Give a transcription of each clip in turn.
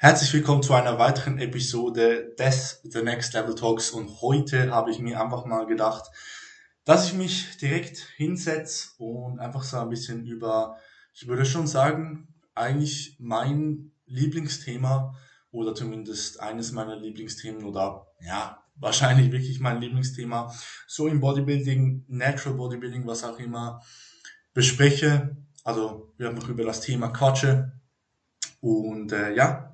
Herzlich willkommen zu einer weiteren Episode des The Next Level Talks und heute habe ich mir einfach mal gedacht, dass ich mich direkt hinsetze und einfach so ein bisschen über, ich würde schon sagen, eigentlich mein Lieblingsthema oder zumindest eines meiner Lieblingsthemen oder ja, wahrscheinlich wirklich mein Lieblingsthema, so im Bodybuilding, Natural Bodybuilding, was auch immer, bespreche. Also wir einfach über das Thema quatsche. Und äh, ja,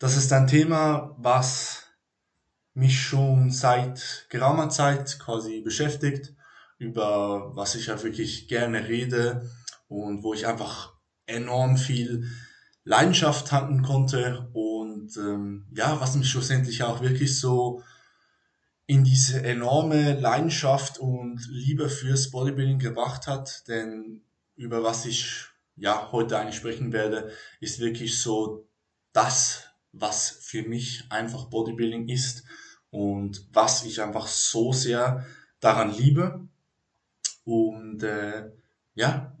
das ist ein Thema, was mich schon seit geraumer Zeit quasi beschäftigt, über was ich ja wirklich gerne rede und wo ich einfach enorm viel Leidenschaft tanken konnte und ähm, ja, was mich schlussendlich auch wirklich so in diese enorme Leidenschaft und Liebe fürs Bodybuilding gebracht hat, denn über was ich ja heute eigentlich sprechen werde, ist wirklich so das was für mich einfach Bodybuilding ist und was ich einfach so sehr daran liebe. Und äh, ja,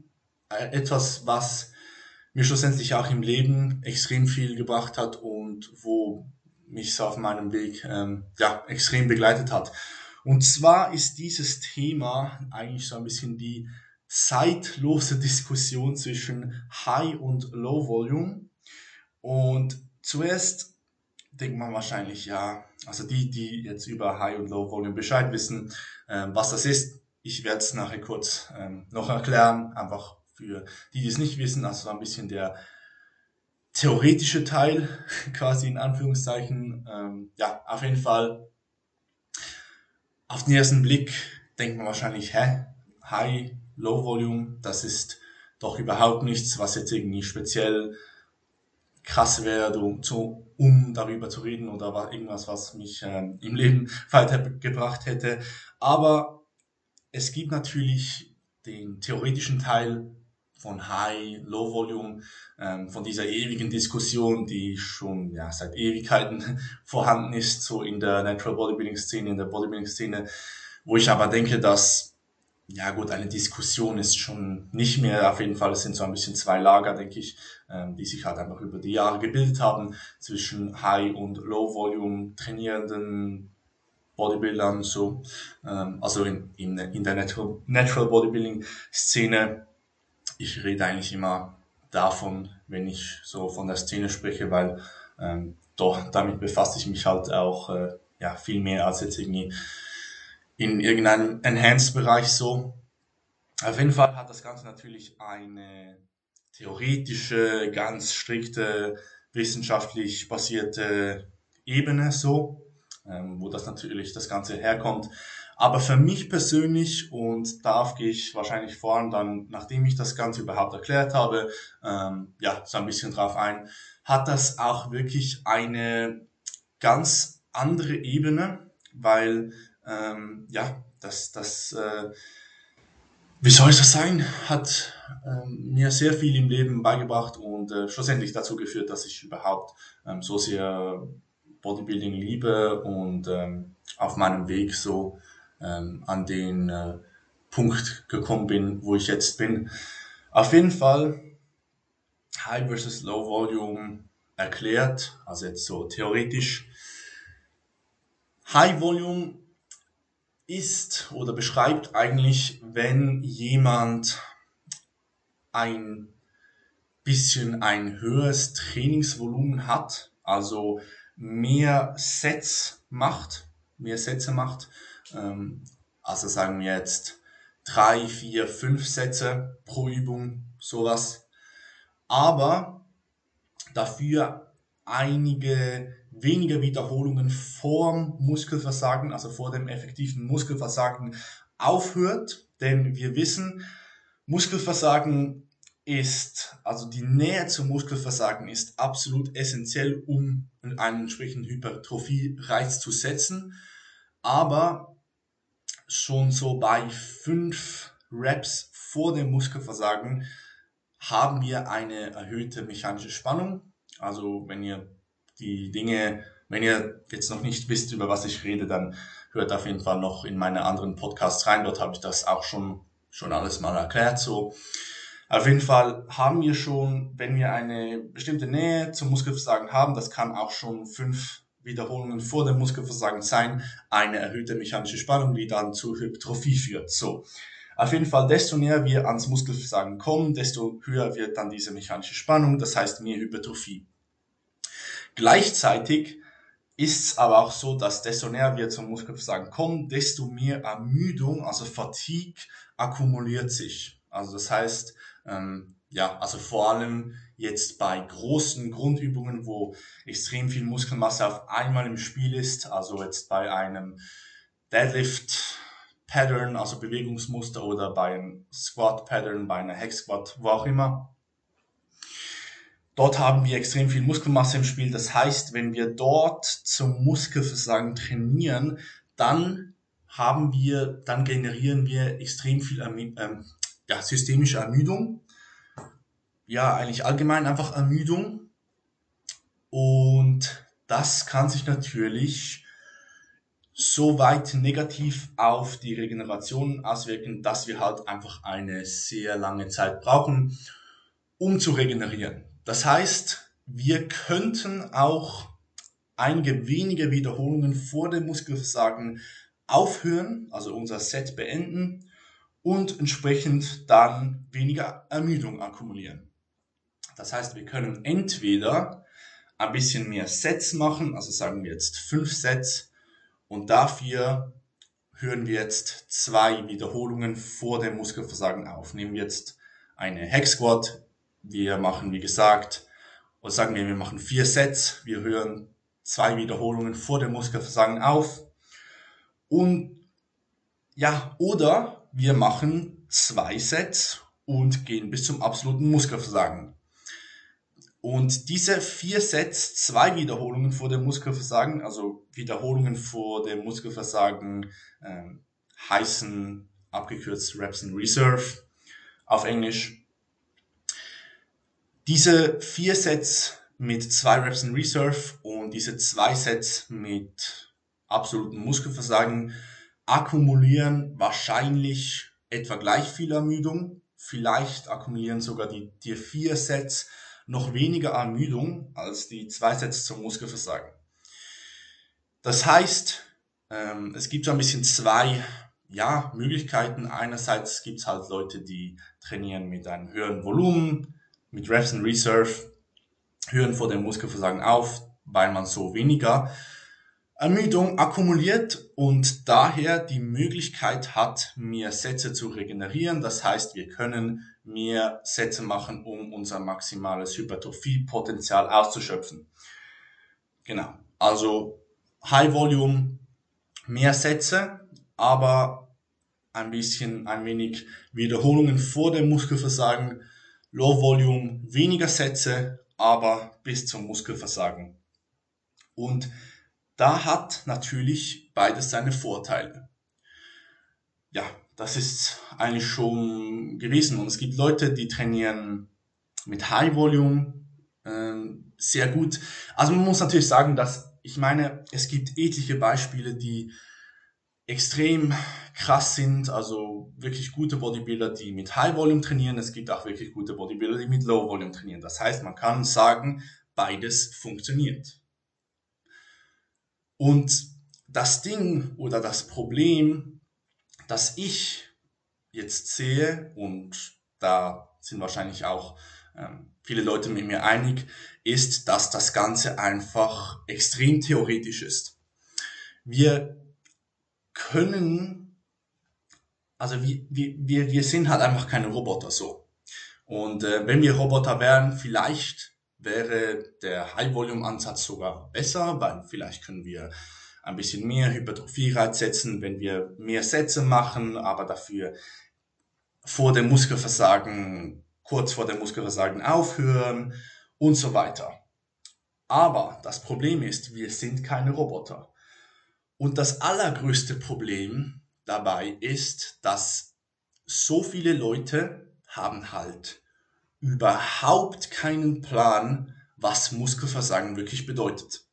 etwas, was mir schlussendlich auch im Leben extrem viel gebracht hat und wo mich auf meinem Weg ähm, ja, extrem begleitet hat. Und zwar ist dieses Thema eigentlich so ein bisschen die zeitlose Diskussion zwischen High und Low Volume. Und Zuerst denkt man wahrscheinlich, ja, also die, die jetzt über High und Low Volume Bescheid wissen, ähm, was das ist, ich werde es nachher kurz ähm, noch erklären, einfach für die, die es nicht wissen, also so ein bisschen der theoretische Teil, quasi in Anführungszeichen. Ähm, ja, auf jeden Fall, auf den ersten Blick denkt man wahrscheinlich, hä, High, Low Volume, das ist doch überhaupt nichts, was jetzt irgendwie speziell krass wäre, um, um darüber zu reden oder irgendwas, was mich ähm, im Leben weitergebracht hätte. Aber es gibt natürlich den theoretischen Teil von High, Low Volume, ähm, von dieser ewigen Diskussion, die schon ja, seit Ewigkeiten vorhanden ist, so in der Natural Bodybuilding Szene, in der Bodybuilding Szene, wo ich aber denke, dass ja gut, eine Diskussion ist schon nicht mehr. Auf jeden Fall, es sind so ein bisschen zwei Lager, denke ich, ähm, die sich halt einfach über die Jahre gebildet haben zwischen High- und Low-Volume trainierenden Bodybuildern so. Ähm, also in, in, in der Natural, Natural Bodybuilding-Szene. Ich rede eigentlich immer davon, wenn ich so von der Szene spreche, weil ähm, doch damit befasse ich mich halt auch äh, ja, viel mehr als jetzt irgendwie in irgendeinem Enhanced-Bereich so. Auf jeden Fall hat das Ganze natürlich eine theoretische, ganz strikte, wissenschaftlich basierte Ebene so, ähm, wo das natürlich das Ganze herkommt. Aber für mich persönlich, und darauf gehe ich wahrscheinlich voran dann, nachdem ich das Ganze überhaupt erklärt habe, ähm, ja, so ein bisschen drauf ein, hat das auch wirklich eine ganz andere Ebene, weil ähm, ja, das, das, äh, wie soll das sagen, hat ähm, mir sehr viel im Leben beigebracht und äh, schlussendlich dazu geführt, dass ich überhaupt ähm, so sehr Bodybuilding liebe und ähm, auf meinem Weg so ähm, an den äh, Punkt gekommen bin, wo ich jetzt bin. Auf jeden Fall High versus Low Volume erklärt, also jetzt so theoretisch. High Volume ist oder beschreibt eigentlich, wenn jemand ein bisschen ein höheres Trainingsvolumen hat, also mehr Sets macht, mehr Sätze macht, ähm, also sagen wir jetzt drei, vier, fünf Sätze pro Übung, sowas, aber dafür einige weniger Wiederholungen vorm Muskelversagen, also vor dem effektiven Muskelversagen aufhört. Denn wir wissen, Muskelversagen ist, also die Nähe zum Muskelversagen ist absolut essentiell, um einen entsprechenden Hypertrophie-Reiz zu setzen. Aber schon so bei fünf Reps vor dem Muskelversagen haben wir eine erhöhte mechanische Spannung. Also wenn ihr die Dinge, wenn ihr jetzt noch nicht wisst, über was ich rede, dann hört auf jeden Fall noch in meine anderen Podcasts rein. Dort habe ich das auch schon, schon alles mal erklärt so. Auf jeden Fall haben wir schon, wenn wir eine bestimmte Nähe zum Muskelversagen haben, das kann auch schon fünf Wiederholungen vor dem Muskelversagen sein, eine erhöhte mechanische Spannung, die dann zur Hypertrophie führt. So. Auf jeden Fall, desto näher wir ans Muskelversagen kommen, desto höher wird dann diese mechanische Spannung, das heißt mehr Hypertrophie. Gleichzeitig ist es aber auch so, dass desto näher wir zum Muskelversagen kommen, desto mehr Ermüdung, also Fatigue, akkumuliert sich. Also das heißt, ähm, ja, also vor allem jetzt bei großen Grundübungen, wo extrem viel Muskelmasse auf einmal im Spiel ist, also jetzt bei einem Deadlift Pattern, also Bewegungsmuster oder bei einem Squat Pattern, bei einer Hex Squat, wo auch immer. Dort haben wir extrem viel Muskelmasse im Spiel. Das heißt, wenn wir dort zum Muskelversagen trainieren, dann haben wir, dann generieren wir extrem viel ähm, ja, systemische Ermüdung ja, eigentlich allgemein einfach Ermüdung. Und das kann sich natürlich so weit negativ auf die Regeneration auswirken, dass wir halt einfach eine sehr lange Zeit brauchen, um zu regenerieren. Das heißt, wir könnten auch einige wenige Wiederholungen vor dem Muskelversagen aufhören, also unser Set beenden und entsprechend dann weniger Ermüdung akkumulieren. Das heißt, wir können entweder ein bisschen mehr Sets machen, also sagen wir jetzt fünf Sets und dafür hören wir jetzt zwei Wiederholungen vor dem Muskelversagen auf. Nehmen wir jetzt eine Hex Squat, wir machen wie gesagt, oder sagen wir, wir machen vier Sets, wir hören zwei Wiederholungen vor dem Muskelversagen auf und ja, oder wir machen zwei Sets und gehen bis zum absoluten Muskelversagen. Und diese vier Sets, zwei Wiederholungen vor dem Muskelversagen, also Wiederholungen vor dem Muskelversagen ähm, heißen abgekürzt Reps in Reserve auf Englisch. Diese vier Sets mit zwei Reps in Reserve und diese zwei Sets mit absolutem Muskelversagen akkumulieren wahrscheinlich etwa gleich viel Ermüdung. Vielleicht akkumulieren sogar die, die vier Sets noch weniger Ermüdung als die zwei Sätze zum Muskelversagen. Das heißt, ähm, es gibt so ein bisschen zwei ja, Möglichkeiten. Einerseits gibt es halt Leute, die trainieren mit einem höheren Volumen, mit Reps and Reserve, hören vor dem Muskelversagen auf, weil man so weniger Ermüdung akkumuliert und daher die Möglichkeit hat, mehr Sätze zu regenerieren. Das heißt, wir können mehr Sätze machen, um unser maximales Hypertrophie-Potenzial auszuschöpfen. Genau. Also High Volume, mehr Sätze, aber ein bisschen, ein wenig Wiederholungen vor dem Muskelversagen. Low Volume, weniger Sätze, aber bis zum Muskelversagen. Und da hat natürlich beides seine Vorteile. Ja, das ist eigentlich schon gewesen. Und es gibt Leute, die trainieren mit High Volume äh, sehr gut. Also man muss natürlich sagen, dass ich meine, es gibt etliche Beispiele, die extrem krass sind, also wirklich gute Bodybuilder, die mit High Volume trainieren. Es gibt auch wirklich gute Bodybuilder, die mit Low Volume trainieren. Das heißt, man kann sagen, beides funktioniert. Und das Ding oder das Problem, das ich jetzt sehe, und da sind wahrscheinlich auch ähm, viele Leute mit mir einig, ist, dass das Ganze einfach extrem theoretisch ist. Wir können, also wir, wir, wir sind halt einfach keine Roboter so. Und äh, wenn wir Roboter wären, vielleicht wäre der High-Volume-Ansatz sogar besser, weil vielleicht können wir ein bisschen mehr Hypertrophie-Reiz setzen, wenn wir mehr Sätze machen, aber dafür vor dem Muskelversagen, kurz vor dem Muskelversagen aufhören und so weiter. Aber das Problem ist, wir sind keine Roboter. Und das allergrößte Problem dabei ist, dass so viele Leute haben halt überhaupt keinen Plan, was Muskelversagen wirklich bedeutet.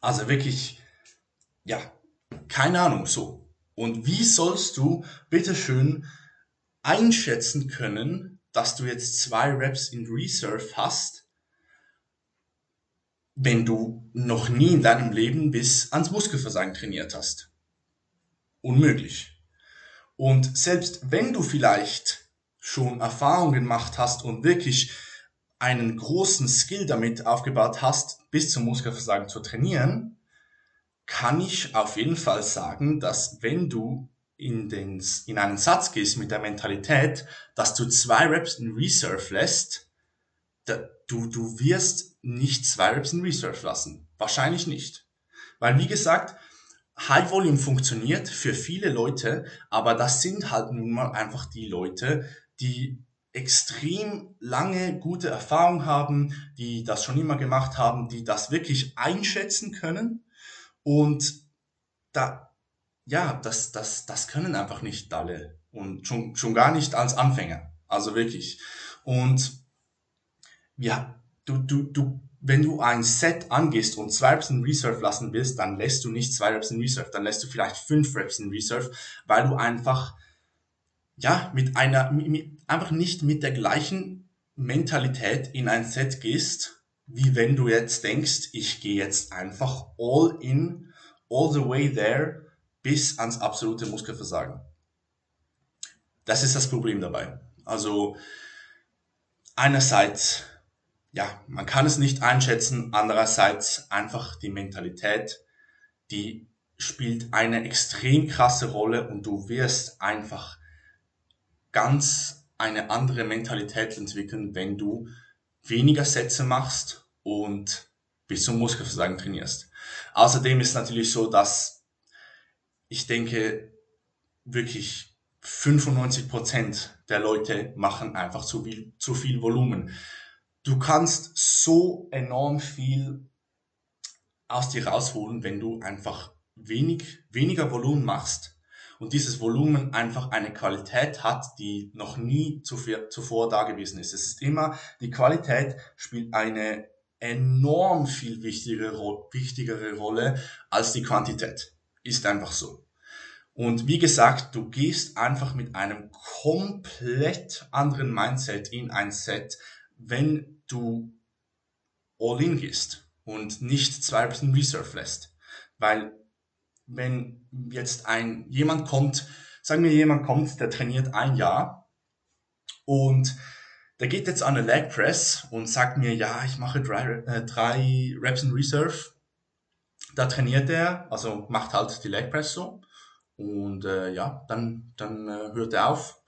Also wirklich, ja, keine Ahnung so. Und wie sollst du bitteschön einschätzen können, dass du jetzt zwei Reps in Reserve hast, wenn du noch nie in deinem Leben bis ans Muskelversagen trainiert hast. Unmöglich. Und selbst wenn du vielleicht schon Erfahrung gemacht hast und wirklich einen großen Skill damit aufgebaut hast, bis zum Muskelversagen zu trainieren, kann ich auf jeden Fall sagen, dass wenn du in, den, in einen Satz gehst mit der Mentalität, dass du zwei Reps in Reserve lässt, du, du wirst nicht zwei Reps in Reserve lassen. Wahrscheinlich nicht. Weil, wie gesagt, High Volume funktioniert für viele Leute, aber das sind halt nun mal einfach die Leute, die extrem lange gute Erfahrung haben, die das schon immer gemacht haben, die das wirklich einschätzen können. Und da, ja, das, das, das können einfach nicht alle. Und schon, schon gar nicht als Anfänger. Also wirklich. Und ja, du, du, du, wenn du ein Set angehst und zwei Reps in Reserve lassen willst, dann lässt du nicht zwei Reps in Reserve, dann lässt du vielleicht fünf Reps in Reserve, weil du einfach, ja, mit einer, mit, einfach nicht mit der gleichen Mentalität in ein Set gehst, wie wenn du jetzt denkst, ich gehe jetzt einfach all in, all the way there, bis ans absolute Muskelversagen. Das ist das Problem dabei. Also, einerseits ja, man kann es nicht einschätzen. Andererseits einfach die Mentalität, die spielt eine extrem krasse Rolle und du wirst einfach ganz eine andere Mentalität entwickeln, wenn du weniger Sätze machst und bis zum Muskelversagen trainierst. Außerdem ist natürlich so, dass ich denke, wirklich 95 Prozent der Leute machen einfach zu viel, zu viel Volumen du kannst so enorm viel aus dir rausholen, wenn du einfach wenig, weniger Volumen machst und dieses Volumen einfach eine Qualität hat, die noch nie zuvor, zuvor da gewesen ist. Es ist immer, die Qualität spielt eine enorm viel wichtigere, wichtigere Rolle als die Quantität. Ist einfach so. Und wie gesagt, du gehst einfach mit einem komplett anderen Mindset in ein Set, wenn du all in gehst und nicht zwei Prozent Reserve lässt. Weil wenn jetzt ein jemand kommt, sagen wir jemand kommt, der trainiert ein Jahr und der geht jetzt an eine Leg Press und sagt mir, ja, ich mache drei, äh, drei Reps in Reserve. Da trainiert er, also macht halt die Leg Press so. Und äh, ja, dann, dann äh, hört er auf.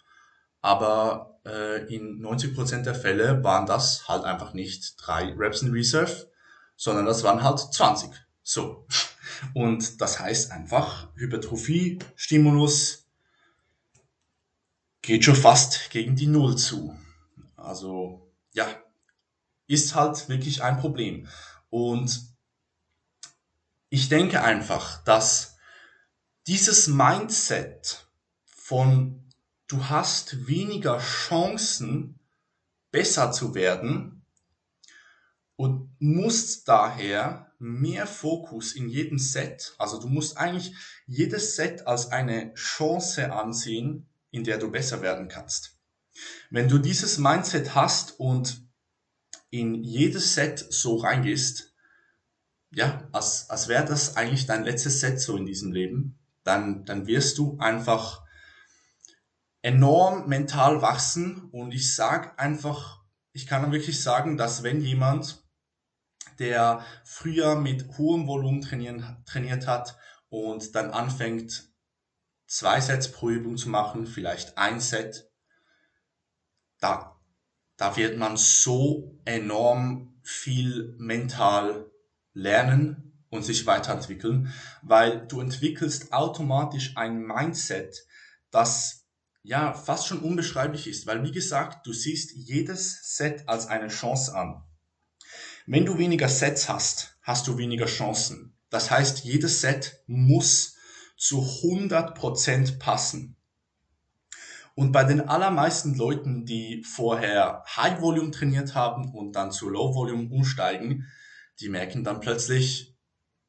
Aber äh, in 90% der Fälle waren das halt einfach nicht drei Reps in Reserve, sondern das waren halt 20. So. Und das heißt einfach, Hypertrophie, Stimulus geht schon fast gegen die Null zu. Also, ja, ist halt wirklich ein Problem. Und ich denke einfach, dass dieses Mindset von du hast weniger Chancen, besser zu werden und musst daher mehr Fokus in jedem Set, also du musst eigentlich jedes Set als eine Chance ansehen, in der du besser werden kannst. Wenn du dieses Mindset hast und in jedes Set so reingehst, ja, als, als wäre das eigentlich dein letztes Set so in diesem Leben, dann, dann wirst du einfach enorm mental wachsen und ich sag einfach, ich kann wirklich sagen, dass wenn jemand, der früher mit hohem Volumen trainieren, trainiert hat und dann anfängt, zwei Sets pro Übung zu machen, vielleicht ein Set, da, da wird man so enorm viel mental lernen und sich weiterentwickeln, weil du entwickelst automatisch ein Mindset, das ja, fast schon unbeschreiblich ist, weil wie gesagt, du siehst jedes Set als eine Chance an. Wenn du weniger Sets hast, hast du weniger Chancen. Das heißt, jedes Set muss zu 100% passen. Und bei den allermeisten Leuten, die vorher High Volume trainiert haben und dann zu Low Volume umsteigen, die merken dann plötzlich,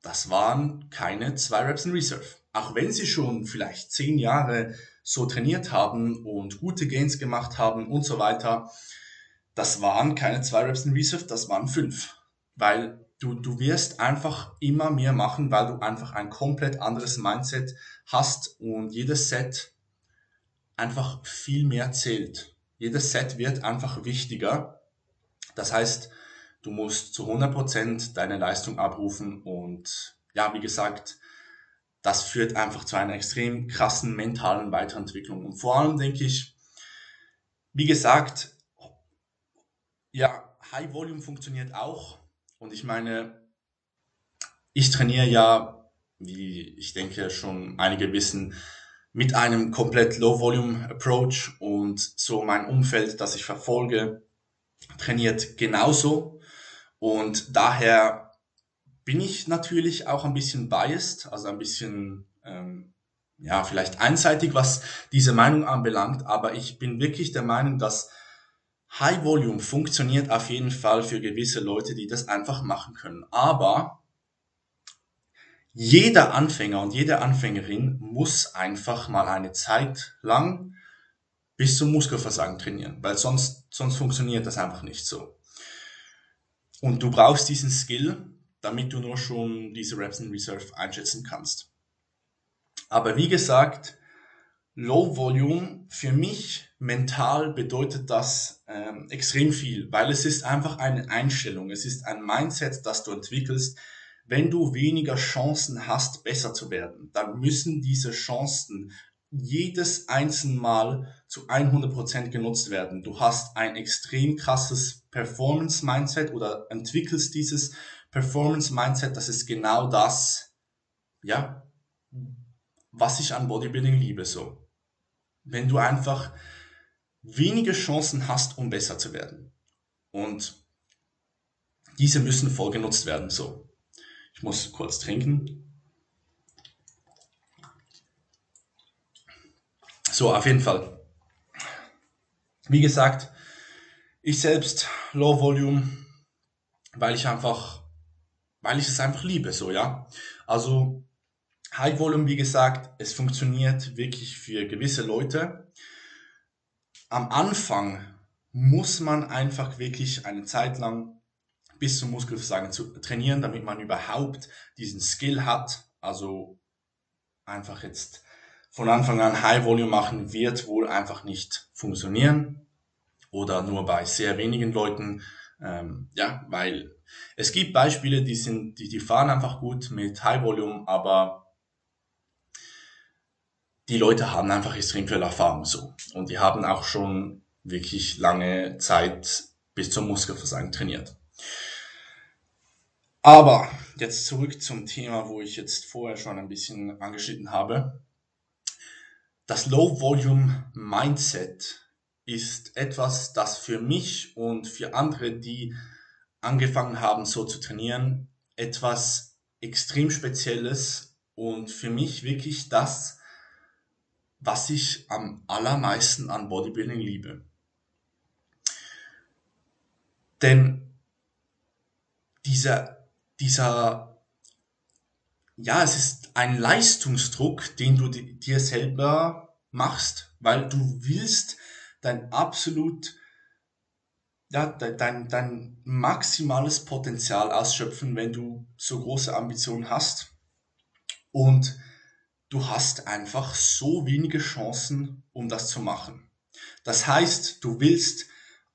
das waren keine zwei Reps in Reserve. Auch wenn sie schon vielleicht zehn Jahre so trainiert haben und gute Gains gemacht haben und so weiter, das waren keine zwei Reps in Reserve, das waren fünf. Weil du, du wirst einfach immer mehr machen, weil du einfach ein komplett anderes Mindset hast und jedes Set einfach viel mehr zählt. Jedes Set wird einfach wichtiger. Das heißt, du musst zu 100% deine Leistung abrufen und ja, wie gesagt, das führt einfach zu einer extrem krassen mentalen Weiterentwicklung. Und vor allem denke ich, wie gesagt, ja, High Volume funktioniert auch. Und ich meine, ich trainiere ja, wie ich denke schon einige wissen, mit einem komplett Low Volume Approach und so mein Umfeld, das ich verfolge, trainiert genauso. Und daher bin ich natürlich auch ein bisschen biased, also ein bisschen, ähm, ja, vielleicht einseitig, was diese Meinung anbelangt, aber ich bin wirklich der Meinung, dass High Volume funktioniert auf jeden Fall für gewisse Leute, die das einfach machen können. Aber jeder Anfänger und jede Anfängerin muss einfach mal eine Zeit lang bis zum Muskelversagen trainieren, weil sonst, sonst funktioniert das einfach nicht so. Und du brauchst diesen Skill, damit du nur schon diese Reps in Reserve einschätzen kannst. Aber wie gesagt, Low Volume für mich mental bedeutet das ähm, extrem viel, weil es ist einfach eine Einstellung, es ist ein Mindset, das du entwickelst. Wenn du weniger Chancen hast, besser zu werden, dann müssen diese Chancen jedes einzelne Mal zu 100% genutzt werden. Du hast ein extrem krasses Performance-Mindset oder entwickelst dieses Performance-Mindset, das ist genau das, ja, was ich an Bodybuilding liebe, so wenn du einfach wenige Chancen hast, um besser zu werden. Und diese müssen voll genutzt werden. So, ich muss kurz trinken. So, auf jeden Fall. Wie gesagt, ich selbst Low Volume, weil ich einfach, weil ich es einfach liebe, so, ja. Also, High Volume, wie gesagt, es funktioniert wirklich für gewisse Leute. Am Anfang muss man einfach wirklich eine Zeit lang bis zum Muskelversagen zu trainieren, damit man überhaupt diesen Skill hat. Also einfach jetzt von Anfang an High Volume machen wird wohl einfach nicht funktionieren oder nur bei sehr wenigen Leuten. Ähm, ja, weil es gibt Beispiele, die sind, die, die fahren einfach gut mit High Volume, aber die Leute haben einfach extrem viel Erfahrung so. Und die haben auch schon wirklich lange Zeit bis zum Muskelversagen trainiert. Aber jetzt zurück zum Thema, wo ich jetzt vorher schon ein bisschen angeschnitten habe. Das Low Volume Mindset ist etwas, das für mich und für andere, die angefangen haben, so zu trainieren, etwas extrem Spezielles und für mich wirklich das, was ich am allermeisten an Bodybuilding liebe. Denn dieser, dieser, ja, es ist ein Leistungsdruck, den du dir selber machst, weil du willst dein absolut, ja, dein, dein maximales Potenzial ausschöpfen, wenn du so große Ambitionen hast. Und du hast einfach so wenige Chancen, um das zu machen. Das heißt, du willst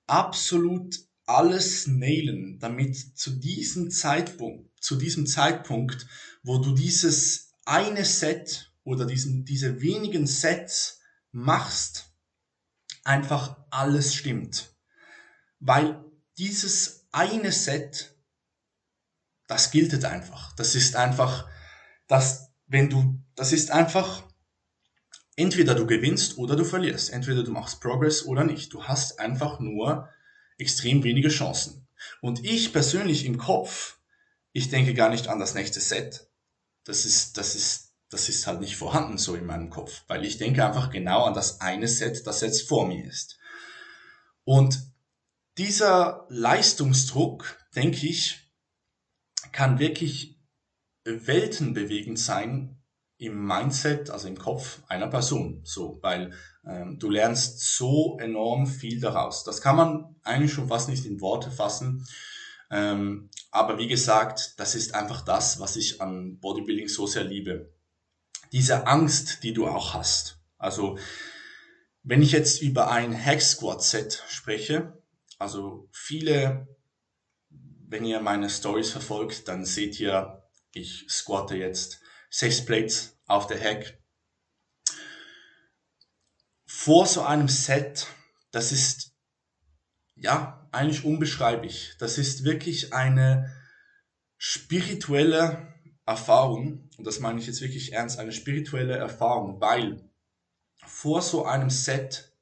absolut alles nailen, damit zu diesem Zeitpunkt, zu diesem Zeitpunkt, wo du dieses eine Set oder diesen, diese wenigen Sets machst, einfach alles stimmt. Weil dieses eine Set, das gilt einfach. Das ist einfach, dass wenn du das ist einfach, entweder du gewinnst oder du verlierst. Entweder du machst Progress oder nicht. Du hast einfach nur extrem wenige Chancen. Und ich persönlich im Kopf, ich denke gar nicht an das nächste Set. Das ist, das ist, das ist halt nicht vorhanden so in meinem Kopf, weil ich denke einfach genau an das eine Set, das jetzt vor mir ist. Und dieser Leistungsdruck, denke ich, kann wirklich weltenbewegend sein im Mindset, also im Kopf einer Person. So, weil ähm, du lernst so enorm viel daraus. Das kann man eigentlich schon fast nicht in Worte fassen. Ähm, aber wie gesagt, das ist einfach das, was ich an Bodybuilding so sehr liebe. Diese Angst, die du auch hast. Also, wenn ich jetzt über ein Hack Squat Set spreche, also viele, wenn ihr meine Stories verfolgt, dann seht ihr, ich squatte jetzt sechs Plates auf der Hack. Vor so einem Set, das ist ja eigentlich unbeschreiblich. Das ist wirklich eine spirituelle Erfahrung, und das meine ich jetzt wirklich ernst, eine spirituelle Erfahrung, weil vor so einem Set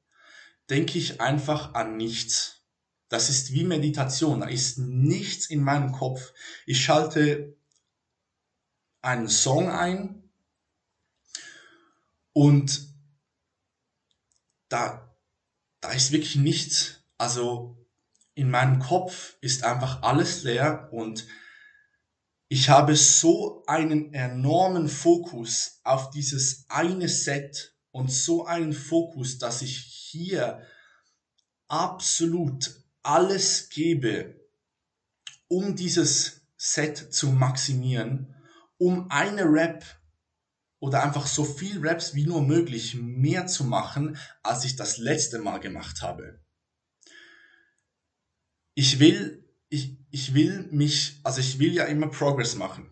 denke ich einfach an nichts. Das ist wie Meditation, da ist nichts in meinem Kopf. Ich schalte einen Song ein und da, da ist wirklich nichts. Also in meinem Kopf ist einfach alles leer und ich habe so einen enormen Fokus auf dieses eine Set und so einen Fokus, dass ich hier absolut alles gebe, um dieses Set zu maximieren um eine Rap oder einfach so viel Raps wie nur möglich mehr zu machen, als ich das letzte Mal gemacht habe. Ich will, ich, ich will mich, also ich will ja immer Progress machen.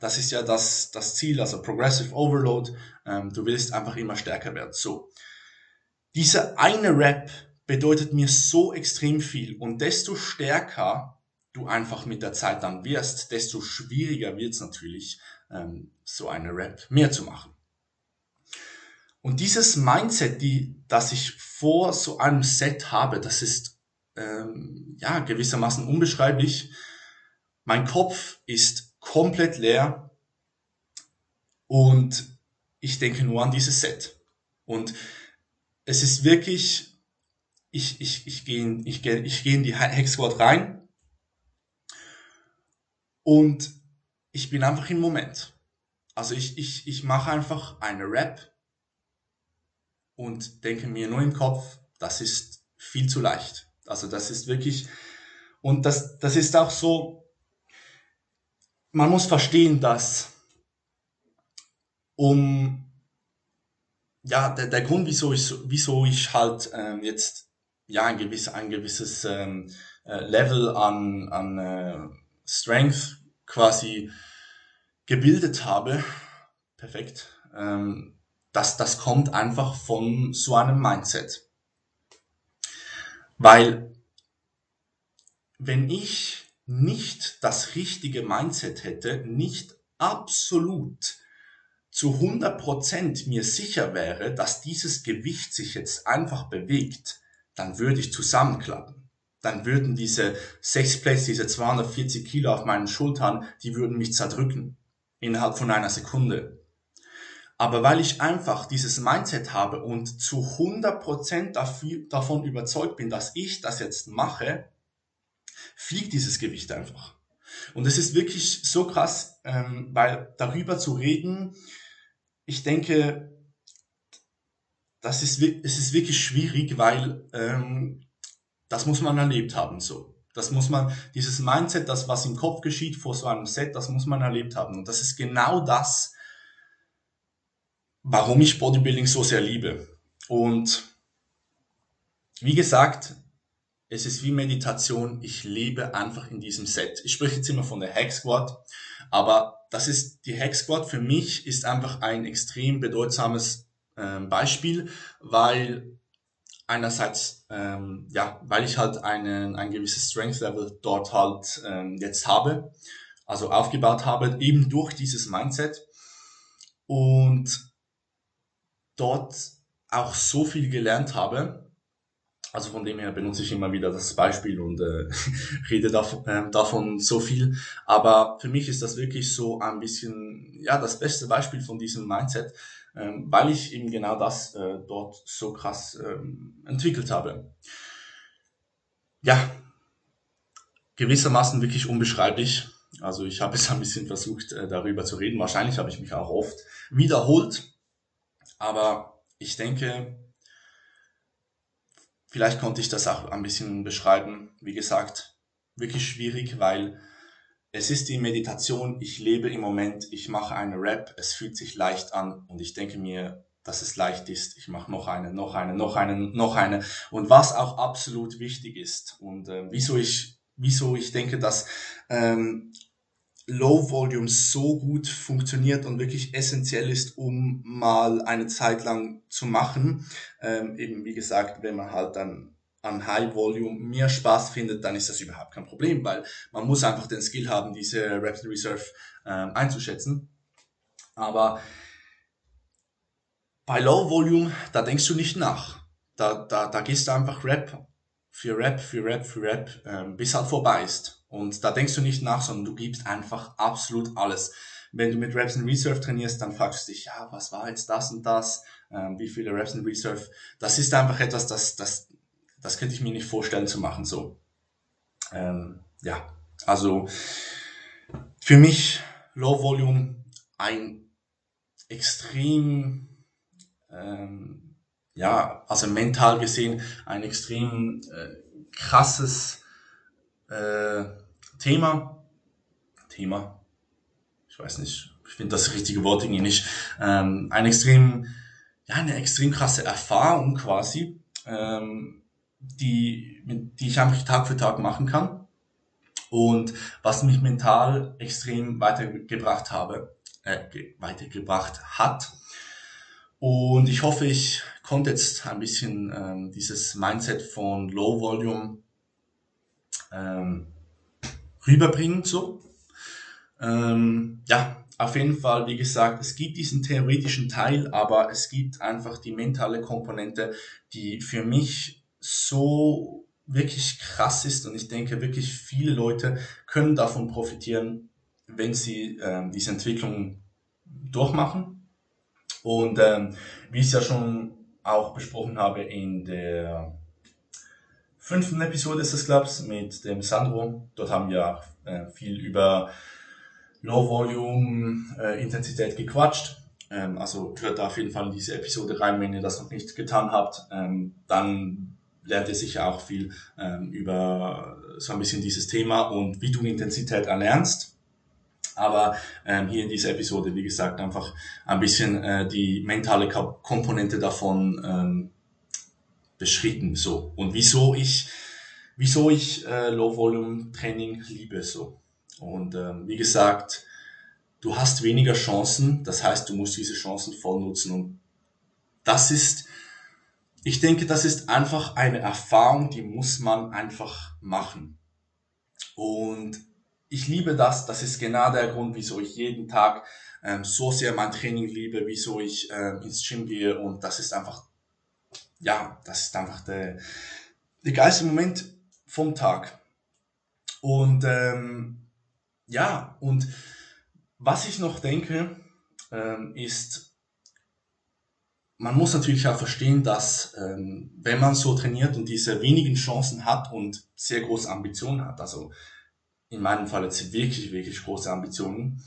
Das ist ja das, das Ziel, also Progressive Overload. Ähm, du willst einfach immer stärker werden. So. Diese eine Rap bedeutet mir so extrem viel und desto stärker du einfach mit der Zeit dann wirst, desto schwieriger wird es natürlich, ähm, so eine Rap mehr zu machen. Und dieses Mindset, die, das ich vor so einem Set habe, das ist ähm, ja gewissermaßen unbeschreiblich. Mein Kopf ist komplett leer und ich denke nur an dieses Set. Und es ist wirklich, ich, ich, ich gehe ich geh, ich geh in die Hex Squad rein und ich bin einfach im Moment. Also ich, ich, ich mache einfach eine Rap und denke mir nur im Kopf, das ist viel zu leicht. Also das ist wirklich, und das, das ist auch so, man muss verstehen, dass um, ja, der, der Grund, wieso ich, wieso ich halt ähm, jetzt ja ein, gewiss, ein gewisses ähm, äh, Level an, an äh, Strength quasi gebildet habe, perfekt, ähm, das, das kommt einfach von so einem Mindset. Weil wenn ich nicht das richtige Mindset hätte, nicht absolut zu 100% mir sicher wäre, dass dieses Gewicht sich jetzt einfach bewegt, dann würde ich zusammenklappen dann würden diese sechs Plates, diese 240 Kilo auf meinen Schultern, die würden mich zerdrücken innerhalb von einer Sekunde. Aber weil ich einfach dieses Mindset habe und zu 100% dafür, davon überzeugt bin, dass ich das jetzt mache, fliegt dieses Gewicht einfach. Und es ist wirklich so krass, ähm, weil darüber zu reden, ich denke, das ist, es ist wirklich schwierig, weil ähm, das muss man erlebt haben, so. Das muss man, dieses Mindset, das, was im Kopf geschieht vor so einem Set, das muss man erlebt haben. Und das ist genau das, warum ich Bodybuilding so sehr liebe. Und wie gesagt, es ist wie Meditation. Ich lebe einfach in diesem Set. Ich spreche jetzt immer von der Hack Squad, aber das ist die Hack Squad für mich ist einfach ein extrem bedeutsames äh, Beispiel, weil einerseits, ähm, ja, weil ich halt einen, ein gewisses Strength Level dort halt ähm, jetzt habe, also aufgebaut habe, eben durch dieses Mindset und dort auch so viel gelernt habe. Also von dem her benutze ich immer wieder das Beispiel und äh, rede davon, äh, davon so viel. Aber für mich ist das wirklich so ein bisschen, ja, das beste Beispiel von diesem Mindset, ähm, weil ich eben genau das äh, dort so krass ähm, entwickelt habe. Ja, gewissermaßen wirklich unbeschreiblich Also ich habe es ein bisschen versucht, äh, darüber zu reden. Wahrscheinlich habe ich mich auch oft wiederholt. Aber ich denke, vielleicht konnte ich das auch ein bisschen beschreiben. Wie gesagt, wirklich schwierig, weil es ist die Meditation. Ich lebe im Moment. Ich mache eine Rap. Es fühlt sich leicht an und ich denke mir, dass es leicht ist. Ich mache noch eine, noch eine, noch eine, noch eine. Und was auch absolut wichtig ist und äh, wieso ich, wieso ich denke, dass ähm, Low Volume so gut funktioniert und wirklich essentiell ist, um mal eine Zeit lang zu machen. Ähm, eben wie gesagt, wenn man halt dann an High Volume mehr Spaß findet, dann ist das überhaupt kein Problem, weil man muss einfach den Skill haben, diese Reps Reserve ähm, einzuschätzen. Aber bei Low Volume, da denkst du nicht nach. Da, da, da gehst du einfach Rap für Rap, für Rap, für Rap, ähm, bis halt vorbei ist. Und da denkst du nicht nach, sondern du gibst einfach absolut alles. Wenn du mit Raps in Reserve trainierst, dann fragst du dich, ja, was war jetzt das und das? Ähm, wie viele Raps in Reserve? Das ist einfach etwas, das, das, das könnte ich mir nicht vorstellen zu machen, so. Ähm, ja, also, für mich Low Volume ein extrem ähm, ja, also mental gesehen ein extrem äh, krasses äh, Thema. Thema. Ich weiß nicht, ich finde das richtige Wort irgendwie nicht. Ähm, ein extrem, ja, eine extrem krasse Erfahrung quasi, ähm, die, die ich einfach Tag für Tag machen kann und was mich mental extrem weitergebracht habe, äh, weitergebracht hat. Und ich hoffe, ich konnte jetzt ein bisschen ähm, dieses Mindset von Low Volume ähm, rüberbringen. So. Ähm, ja, auf jeden Fall, wie gesagt, es gibt diesen theoretischen Teil, aber es gibt einfach die mentale Komponente, die für mich so wirklich krass ist und ich denke wirklich viele Leute können davon profitieren, wenn sie ähm, diese Entwicklung durchmachen und ähm, wie ich es ja schon auch besprochen habe in der fünften Episode des Clubs mit dem Sandro, dort haben wir äh, viel über Low Volume äh, Intensität gequatscht. Ähm, also hört da auf jeden Fall in diese Episode rein, wenn ihr das noch nicht getan habt. Ähm, dann lernt ihr sicher auch viel ähm, über so ein bisschen dieses Thema und wie du Intensität erlernst. Aber ähm, hier in dieser Episode, wie gesagt, einfach ein bisschen äh, die mentale Komponente davon ähm, beschritten. So. Und wieso ich, wieso ich äh, Low-Volume-Training liebe. so. Und ähm, wie gesagt, du hast weniger Chancen, das heißt, du musst diese Chancen voll nutzen. Und das ist, ich denke, das ist einfach eine Erfahrung, die muss man einfach machen. Und ich liebe das. Das ist genau der Grund, wieso ich jeden Tag ähm, so sehr mein Training liebe, wieso ich ähm, ins Gym gehe. Und das ist einfach, ja, das ist einfach der, der geilste Moment vom Tag. Und ähm, ja, und was ich noch denke, ähm, ist, man muss natürlich auch verstehen, dass ähm, wenn man so trainiert und diese wenigen Chancen hat und sehr große Ambitionen hat, also in meinem Fall jetzt wirklich, wirklich große Ambitionen,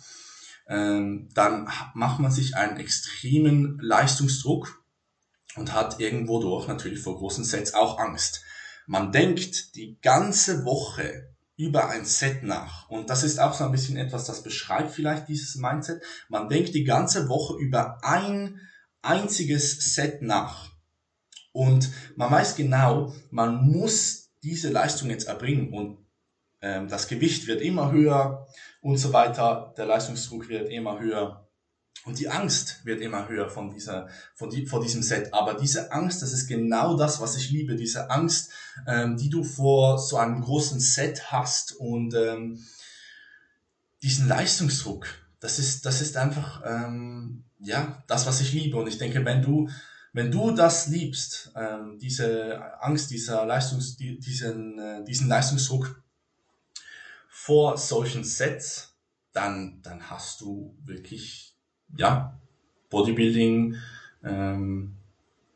ähm, dann macht man sich einen extremen Leistungsdruck und hat irgendwo durch natürlich vor großen Sets auch Angst. Man denkt die ganze Woche über ein Set nach. Und das ist auch so ein bisschen etwas, das beschreibt vielleicht dieses Mindset. Man denkt die ganze Woche über ein einziges Set nach. Und man weiß genau, man muss diese Leistung jetzt erbringen. Und ähm, das Gewicht wird immer höher und so weiter, der Leistungsdruck wird immer höher und die Angst wird immer höher von dieser, von die, vor diesem Set. Aber diese Angst, das ist genau das, was ich liebe, diese Angst, ähm, die du vor so einem großen Set hast und ähm, diesen Leistungsdruck. Das ist, das ist einfach ähm, ja das, was ich liebe. Und ich denke, wenn du wenn du das liebst, ähm, diese Angst, dieser Leistungs, die, diesen, äh, diesen Leistungsdruck, vor solchen Sets, dann, dann hast du wirklich, ja, Bodybuilding, ähm,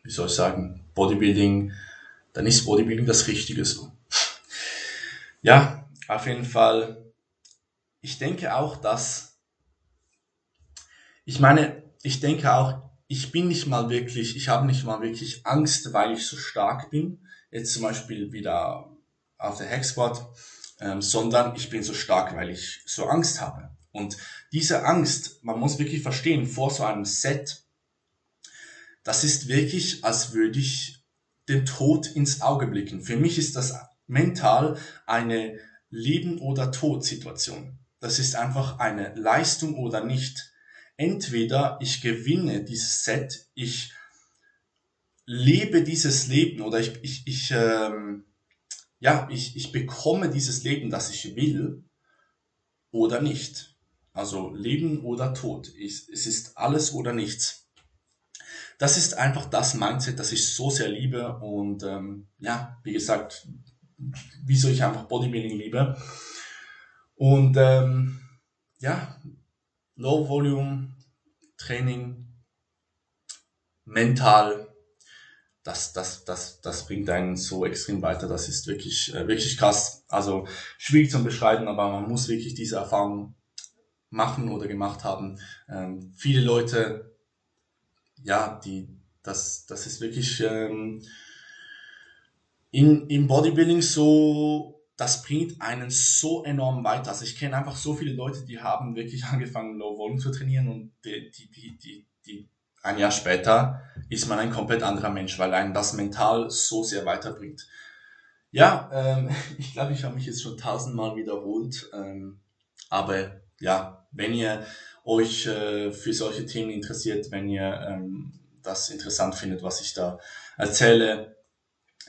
wie soll ich sagen, Bodybuilding, dann ist Bodybuilding das Richtige so. Ja, auf jeden Fall ich denke auch, dass, ich meine, ich denke auch, ich bin nicht mal wirklich, ich habe nicht mal wirklich Angst, weil ich so stark bin. Jetzt zum Beispiel wieder auf der Hexquad, ähm, sondern ich bin so stark, weil ich so Angst habe. Und diese Angst, man muss wirklich verstehen, vor so einem Set, das ist wirklich, als würde ich den Tod ins Auge blicken. Für mich ist das mental eine Leben- oder Tod-Situation. Das ist einfach eine Leistung oder nicht. Entweder ich gewinne dieses Set, ich lebe dieses Leben oder ich, ich, ich, ähm, ja, ich, ich bekomme dieses Leben, das ich will, oder nicht. Also Leben oder Tod. Es ist alles oder nichts das ist einfach das Mindset, das ich so sehr liebe und ähm, ja, wie gesagt, wieso ich einfach Bodybuilding liebe. Und ähm, ja, Low Volume Training, mental, das, das, das, das bringt einen so extrem weiter. Das ist wirklich, äh, wirklich krass. Also schwierig zu beschreiben, aber man muss wirklich diese Erfahrung machen oder gemacht haben. Ähm, viele Leute ja, die, das, das ist wirklich ähm, in, im Bodybuilding so, das bringt einen so enorm weiter. Also ich kenne einfach so viele Leute, die haben wirklich angefangen, Low Volume zu trainieren und die, die, die, die, die ein Jahr später ist man ein komplett anderer Mensch, weil einen das mental so sehr weiterbringt. Ja, ähm, ich glaube, ich habe mich jetzt schon tausendmal wiederholt, ähm, aber ja, wenn ihr euch äh, für solche Themen interessiert, wenn ihr ähm, das interessant findet, was ich da erzähle,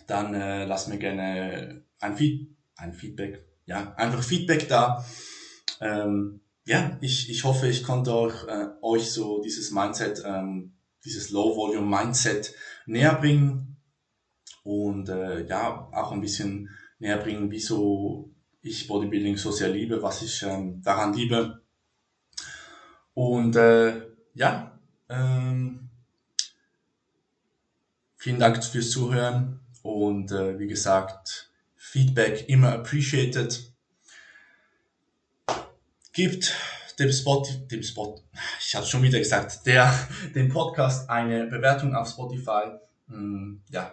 dann äh, lasst mir gerne ein, Feed ein Feedback, ja, einfach Feedback da. Ähm, ja, ich, ich hoffe, ich konnte euch, äh, euch so dieses Mindset, ähm, dieses Low-Volume-Mindset näher bringen und äh, ja, auch ein bisschen näher bringen, wieso ich Bodybuilding so sehr liebe, was ich ähm, daran liebe. Und äh, ja, ähm, vielen Dank fürs Zuhören und äh, wie gesagt, Feedback immer appreciated. Gibt dem Spot, dem Spot, ich habe schon wieder gesagt, der, dem Podcast eine Bewertung auf Spotify. Hm, ja,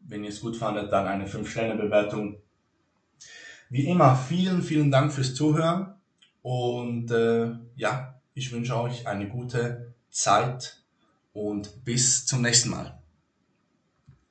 wenn ihr es gut fandet, dann eine 5-Sterne-Bewertung. Wie immer, vielen, vielen Dank fürs Zuhören und äh, ja, ich wünsche euch eine gute Zeit und bis zum nächsten Mal.